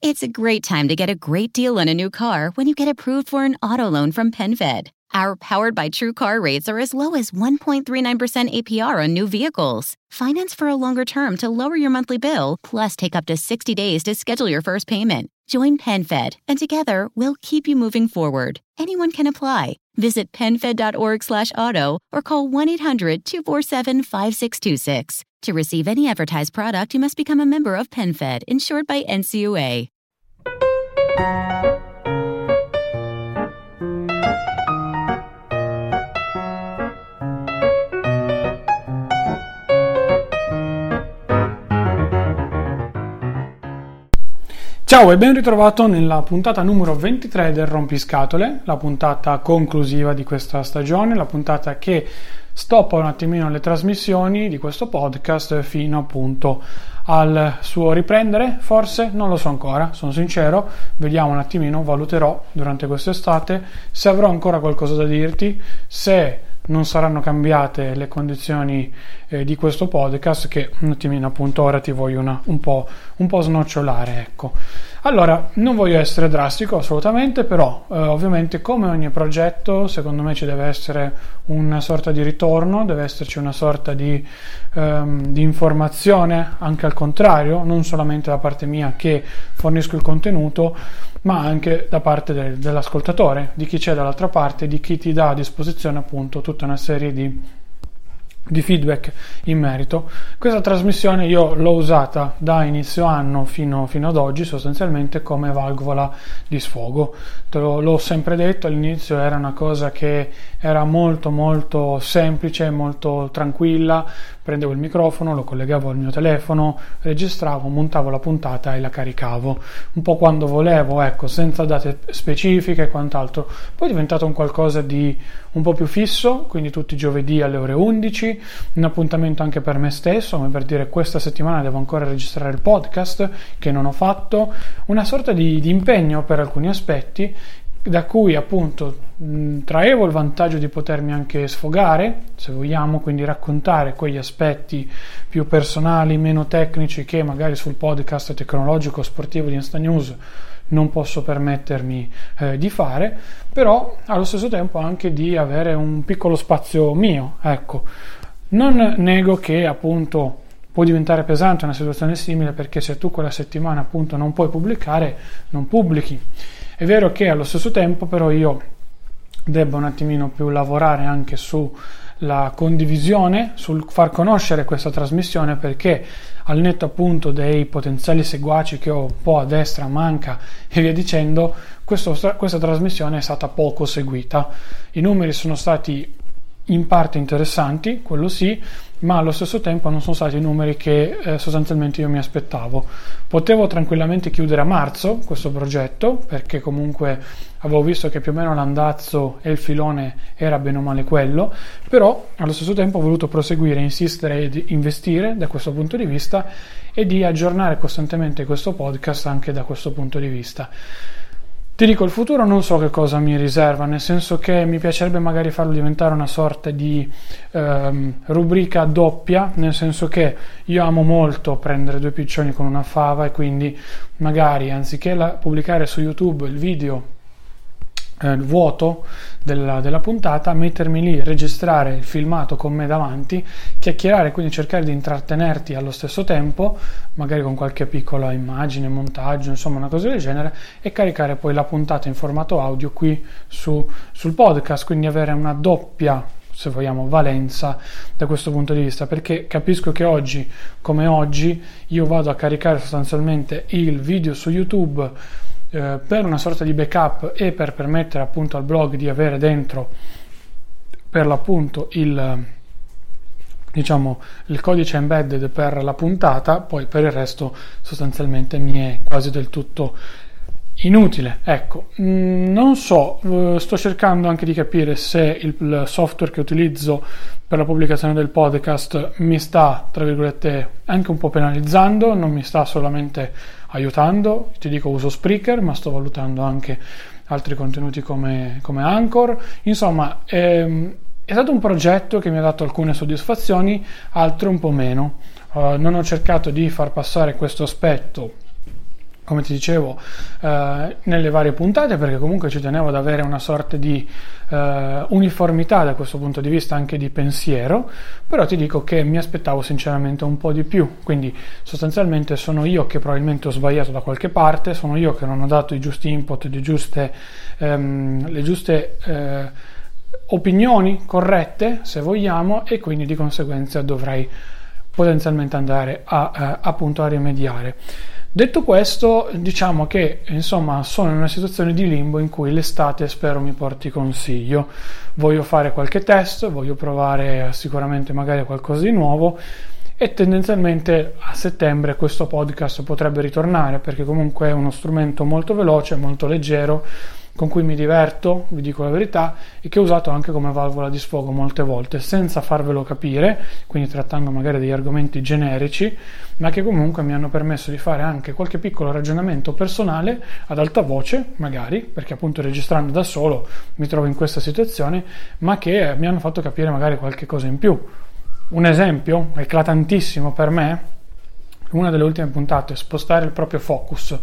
It's a great time to get a great deal on a new car when you get approved for an auto loan from PenFed. Our powered by True Car rates are as low as 1.39% APR on new vehicles. Finance for a longer term to lower your monthly bill, plus take up to 60 days to schedule your first payment. Join PenFed, and together we'll keep you moving forward. Anyone can apply. Visit PenFed.org slash auto or call 1-800-247-5626. To receive any advertised product, you must become a member of PenFed, insured by NCUA. Ciao e ben ritrovato nella puntata numero 23 del Rompiscatole, la puntata conclusiva di questa stagione, la puntata che stoppa un attimino le trasmissioni di questo podcast fino appunto al suo riprendere, forse non lo so ancora, sono sincero, vediamo un attimino, valuterò durante quest'estate se avrò ancora qualcosa da dirti, se non saranno cambiate le condizioni eh, di questo podcast che un attimino appunto ora ti voglio una, un, po', un po' snocciolare ecco allora non voglio essere drastico assolutamente però eh, ovviamente come ogni progetto secondo me ci deve essere una sorta di ritorno deve esserci una sorta di, ehm, di informazione anche al contrario non solamente da parte mia che fornisco il contenuto ma anche da parte del, dell'ascoltatore di chi c'è dall'altra parte di chi ti dà a disposizione appunto tutta una serie di di feedback in merito. Questa trasmissione io l'ho usata da inizio anno fino, fino ad oggi sostanzialmente come valvola di sfogo. Te lo, l'ho sempre detto, all'inizio era una cosa che era molto molto semplice, molto tranquilla, prendevo il microfono, lo collegavo al mio telefono, registravo, montavo la puntata e la caricavo, un po' quando volevo, ecco, senza date specifiche e quant'altro. Poi è diventato un qualcosa di un po' più fisso, quindi tutti i giovedì alle ore 11, un appuntamento anche per me stesso, come per dire questa settimana devo ancora registrare il podcast che non ho fatto, una sorta di, di impegno per alcuni aspetti da cui appunto mh, traevo il vantaggio di potermi anche sfogare, se vogliamo, quindi raccontare quegli aspetti più personali, meno tecnici che magari sul podcast tecnologico sportivo di Insta News non posso permettermi eh, di fare, però allo stesso tempo anche di avere un piccolo spazio mio, ecco. Non nego che appunto può diventare pesante una situazione simile perché se tu quella settimana appunto non puoi pubblicare, non pubblichi. È vero che allo stesso tempo però io debbo un attimino più lavorare anche sulla condivisione, sul far conoscere questa trasmissione perché al netto appunto dei potenziali seguaci che ho un po' a destra, manca e via dicendo, questo, questa trasmissione è stata poco seguita. I numeri sono stati in parte interessanti, quello sì, ma allo stesso tempo non sono stati i numeri che eh, sostanzialmente io mi aspettavo. Potevo tranquillamente chiudere a marzo questo progetto perché comunque avevo visto che più o meno l'andazzo e il filone era bene o male quello, però allo stesso tempo ho voluto proseguire, insistere ed investire da questo punto di vista e di aggiornare costantemente questo podcast anche da questo punto di vista. Ti dico, il futuro non so che cosa mi riserva, nel senso che mi piacerebbe magari farlo diventare una sorta di ehm, rubrica doppia, nel senso che io amo molto prendere due piccioni con una fava e quindi magari anziché la, pubblicare su YouTube il video eh, vuoto della, della, puntata, mettermi lì, registrare il filmato con me davanti, chiacchierare, quindi cercare di intrattenerti allo stesso tempo, magari con qualche piccola immagine, montaggio, insomma una cosa del genere, e caricare poi la puntata in formato audio qui su, sul podcast, quindi avere una doppia se vogliamo, valenza da questo punto di vista, perché capisco che oggi, come oggi, io vado a caricare sostanzialmente il video su YouTube eh, per una sorta di backup e per permettere appunto al blog di avere dentro per l'appunto il, diciamo il codice embedded per la puntata, poi per il resto sostanzialmente mi è quasi del tutto inutile. Ecco, mm, non so, eh, sto cercando anche di capire se il software che utilizzo per la pubblicazione del podcast mi sta, tra virgolette, anche un po' penalizzando, non mi sta solamente aiutando. Ti dico uso Spreaker, ma sto valutando anche altri contenuti come, come Anchor. Insomma, ehm, è stato un progetto che mi ha dato alcune soddisfazioni, altre un po' meno. Uh, non ho cercato di far passare questo aspetto come ti dicevo, eh, nelle varie puntate, perché comunque ci tenevo ad avere una sorta di eh, uniformità da questo punto di vista anche di pensiero, però ti dico che mi aspettavo sinceramente un po' di più, quindi sostanzialmente sono io che probabilmente ho sbagliato da qualche parte, sono io che non ho dato i giusti input, le giuste, ehm, le giuste eh, opinioni corrette, se vogliamo, e quindi di conseguenza dovrei potenzialmente andare a, a, eh, appunto a rimediare. Detto questo, diciamo che insomma sono in una situazione di limbo in cui l'estate spero mi porti consiglio. Voglio fare qualche test, voglio provare sicuramente magari qualcosa di nuovo e tendenzialmente a settembre questo podcast potrebbe ritornare perché comunque è uno strumento molto veloce, molto leggero con cui mi diverto, vi dico la verità, e che ho usato anche come valvola di sfogo molte volte, senza farvelo capire, quindi trattando magari degli argomenti generici, ma che comunque mi hanno permesso di fare anche qualche piccolo ragionamento personale ad alta voce, magari, perché appunto registrando da solo mi trovo in questa situazione, ma che mi hanno fatto capire magari qualche cosa in più. Un esempio eclatantissimo per me, una delle ultime puntate, spostare il proprio focus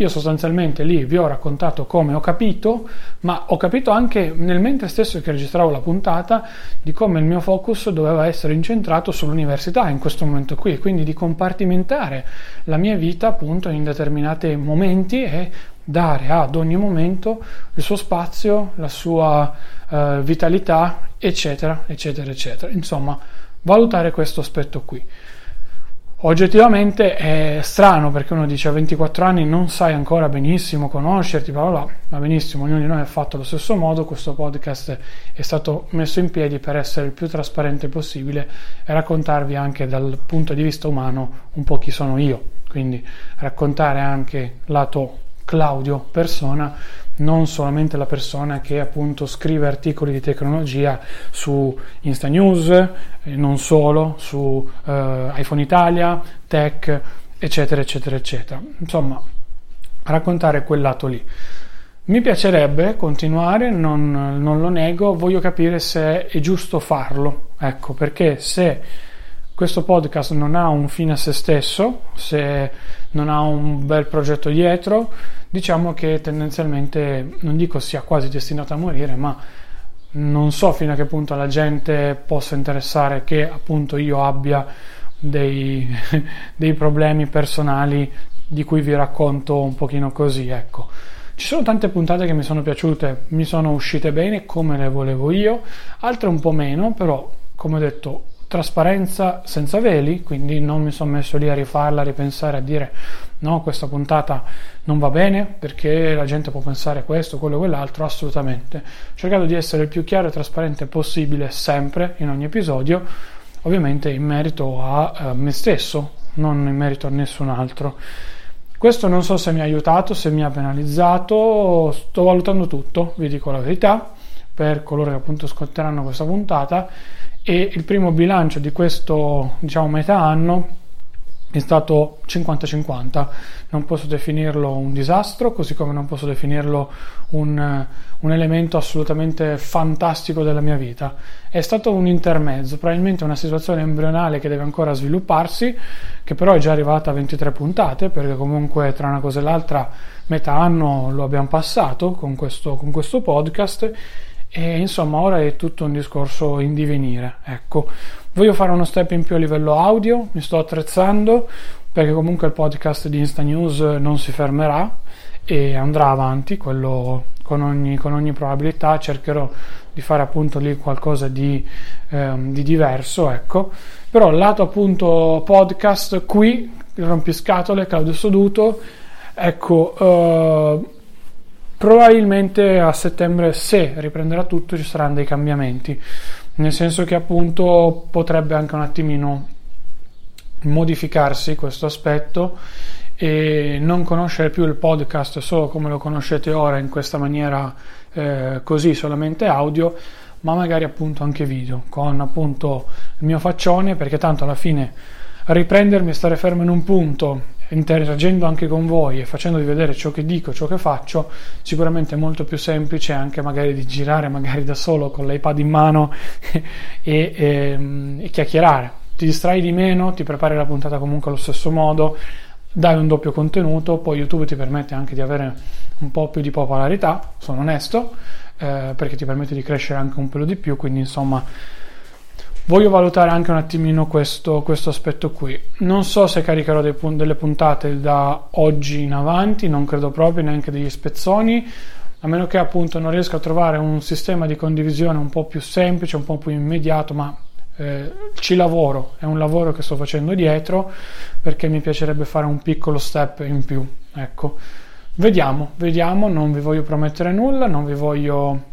io sostanzialmente lì vi ho raccontato come ho capito, ma ho capito anche nel mentre stesso che registravo la puntata di come il mio focus doveva essere incentrato sull'università in questo momento qui, quindi di compartimentare la mia vita appunto in determinati momenti e dare ad ogni momento il suo spazio, la sua uh, vitalità, eccetera, eccetera, eccetera. Insomma, valutare questo aspetto qui. Oggettivamente è strano perché uno dice a 24 anni non sai ancora benissimo conoscerti, bla bla va benissimo, ognuno di noi è fatto allo stesso modo, questo podcast è stato messo in piedi per essere il più trasparente possibile e raccontarvi anche dal punto di vista umano un po' chi sono io, quindi raccontare anche lato Claudio persona non solamente la persona che appunto scrive articoli di tecnologia su Insta News, e non solo, su eh, iPhone Italia, Tech, eccetera, eccetera, eccetera. Insomma, raccontare quel lato lì. Mi piacerebbe continuare, non, non lo nego, voglio capire se è giusto farlo, ecco, perché se questo podcast non ha un fine a se stesso, se non ha un bel progetto dietro, diciamo che tendenzialmente non dico sia quasi destinato a morire, ma non so fino a che punto la gente possa interessare che appunto io abbia dei, dei problemi personali di cui vi racconto un pochino così, ecco. Ci sono tante puntate che mi sono piaciute, mi sono uscite bene come le volevo io, altre un po' meno, però come ho detto trasparenza senza veli, quindi non mi sono messo lì a rifarla, a ripensare, a dire no, questa puntata non va bene perché la gente può pensare questo, quello e quell'altro, assolutamente. Ho cercato di essere il più chiaro e trasparente possibile sempre in ogni episodio, ovviamente in merito a, a me stesso, non in merito a nessun altro. Questo non so se mi ha aiutato, se mi ha penalizzato, sto valutando tutto, vi dico la verità, per coloro che appunto ascolteranno questa puntata e il primo bilancio di questo diciamo metà anno è stato 50-50 non posso definirlo un disastro così come non posso definirlo un, un, elemento assolutamente fantastico della mia vita. È stato un intermezzo probabilmente una situazione embrionale che deve ancora svilupparsi che però è già arrivata a 23 puntate perché comunque tra una cosa e l'altra metà anno lo abbiamo passato con questo, con questo podcast e insomma ora è tutto un discorso in divenire ecco. Voglio fare uno step in più a livello audio mi sto attrezzando perché comunque il podcast di Insta News non si fermerà e andrà avanti quello con ogni, con ogni probabilità. Cercherò di fare appunto lì qualcosa di, ehm, di diverso ecco. Però lato appunto podcast qui il rompiscatole Claudio Soduto ecco eh, Probabilmente a settembre, se riprenderà tutto, ci saranno dei cambiamenti. nel senso che appunto potrebbe anche un attimino modificarsi questo aspetto e non conoscere più il podcast solo come lo conoscete ora in questa maniera eh, così solamente audio ma magari appunto anche video con appunto il mio faccione perché tanto alla fine riprendermi e stare fermo in un punto interagendo anche con voi e facendovi vedere ciò che dico, ciò che faccio, sicuramente è molto più semplice anche magari di girare magari da solo con l'iPad in mano e, e, ehm, e chiacchierare. Ti distrai di meno, ti prepari la puntata comunque allo stesso modo, dai un doppio contenuto, poi YouTube ti permette anche di avere un po' più di popolarità, sono onesto, eh, perché ti permette di crescere anche un pelo di più, quindi insomma voglio valutare anche un attimino questo, questo aspetto qui. Non so se caricherò pun- delle puntate da oggi in avanti, non credo proprio neanche degli spezzoni, a meno che appunto non riesca a trovare un sistema di condivisione un po' più semplice, un po' più immediato, ma eh, ci lavoro, è un lavoro che sto facendo dietro perché mi piacerebbe fare un piccolo step in più. Ecco, vediamo, vediamo, non vi voglio promettere nulla, non vi voglio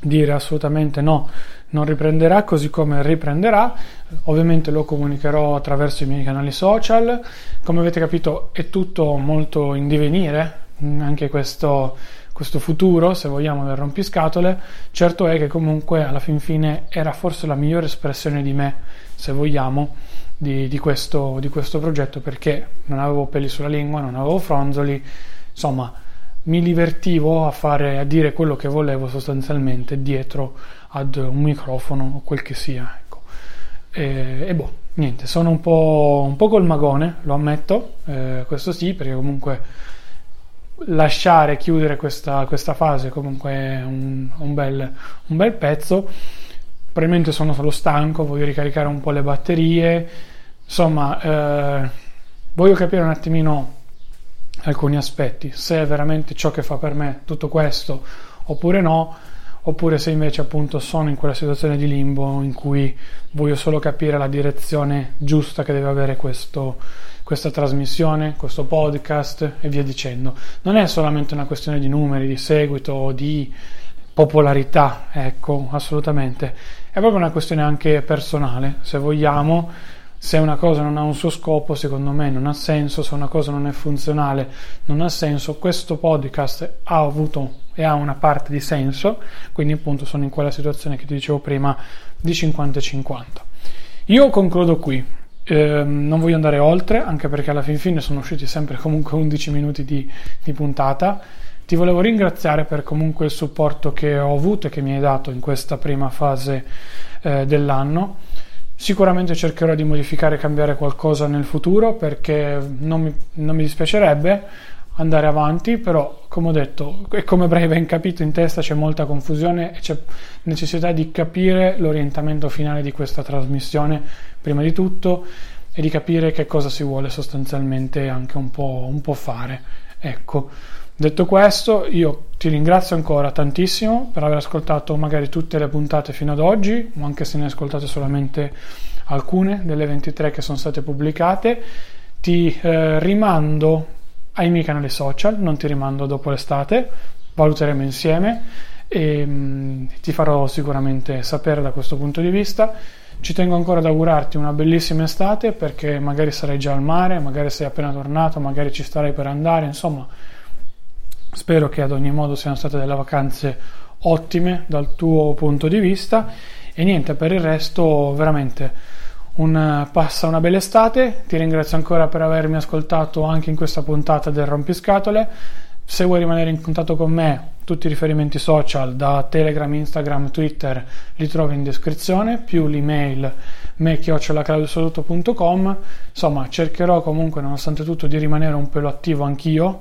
dire assolutamente no non riprenderà così come riprenderà. Ovviamente lo comunicherò attraverso i miei canali social. Come avete capito è tutto molto in divenire anche questo, questo futuro se vogliamo del rompiscatole. Certo è che comunque alla fin fine era forse la migliore espressione di me se vogliamo di, di, questo, di questo progetto perché non avevo peli sulla lingua non avevo fronzoli. Insomma mi divertivo a fare a dire quello che volevo sostanzialmente dietro ad un microfono o quel che sia. Ecco. E, e, boh, niente, sono un po', un po' col magone, lo ammetto, eh, questo sì, perché comunque lasciare chiudere questa, questa fase comunque è un, un, bel, un bel pezzo. Probabilmente sono solo stanco, voglio ricaricare un po' le batterie, insomma, eh, voglio capire un attimino alcuni aspetti, se è veramente ciò che fa per me tutto questo oppure no oppure se invece appunto sono in quella situazione di limbo in cui voglio solo capire la direzione giusta che deve avere questo, questa trasmissione, questo podcast e via dicendo. Non è solamente una questione di numeri, di seguito o di popolarità, ecco, assolutamente. È proprio una questione anche personale, se vogliamo. Se una cosa non ha un suo scopo, secondo me non ha senso, se una cosa non è funzionale, non ha senso. Questo podcast ha avuto e ha una parte di senso, quindi appunto sono in quella situazione che ti dicevo prima di 50-50. Io concludo qui, eh, non voglio andare oltre, anche perché alla fin fine sono usciti sempre comunque 11 minuti di, di puntata. Ti volevo ringraziare per comunque il supporto che ho avuto e che mi hai dato in questa prima fase eh, dell'anno. Sicuramente cercherò di modificare e cambiare qualcosa nel futuro perché non mi, non mi dispiacerebbe andare avanti, però come ho detto e come avrei ben capito in testa c'è molta confusione e c'è necessità di capire l'orientamento finale di questa trasmissione prima di tutto e di capire che cosa si vuole sostanzialmente anche un po', un po fare. Ecco, detto questo io ti ringrazio ancora tantissimo per aver ascoltato magari tutte le puntate fino ad oggi, o anche se ne hai ascoltate solamente alcune delle 23 che sono state pubblicate. Ti eh, rimando ai miei canali social, non ti rimando dopo l'estate, valuteremo insieme e mh, mm, ti farò sicuramente sapere da questo punto di vista. Ci tengo ancora ad augurarti una bellissima estate perché magari sarai già al mare, magari sei appena tornato, magari ci starai per andare, insomma spero che ad ogni modo siano state delle vacanze ottime dal tuo punto di vista e niente, per il resto veramente un, passa una bella estate, ti ringrazio ancora per avermi ascoltato anche in questa puntata del Rompiscatole. Se vuoi rimanere in contatto con me, tutti i riferimenti social da Telegram, Instagram, Twitter li trovi in descrizione, più l'email me-claudiosoluto.com. Insomma, cercherò comunque, nonostante tutto, di rimanere un pelo attivo anch'io,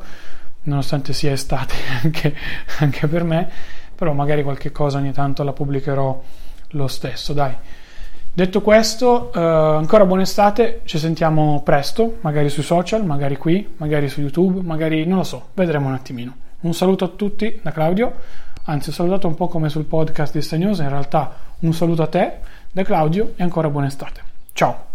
nonostante sia estate anche, anche per me, però magari qualche cosa ogni tanto la pubblicherò lo stesso, dai. Detto questo, eh, ancora buona estate, ci sentiamo presto, magari sui social, magari qui, magari su YouTube, magari non lo so, vedremo un attimino. Un saluto a tutti da Claudio, anzi ho salutato un po' come sul podcast di Stagnosa, in realtà un saluto a te da Claudio e ancora buona estate. Ciao!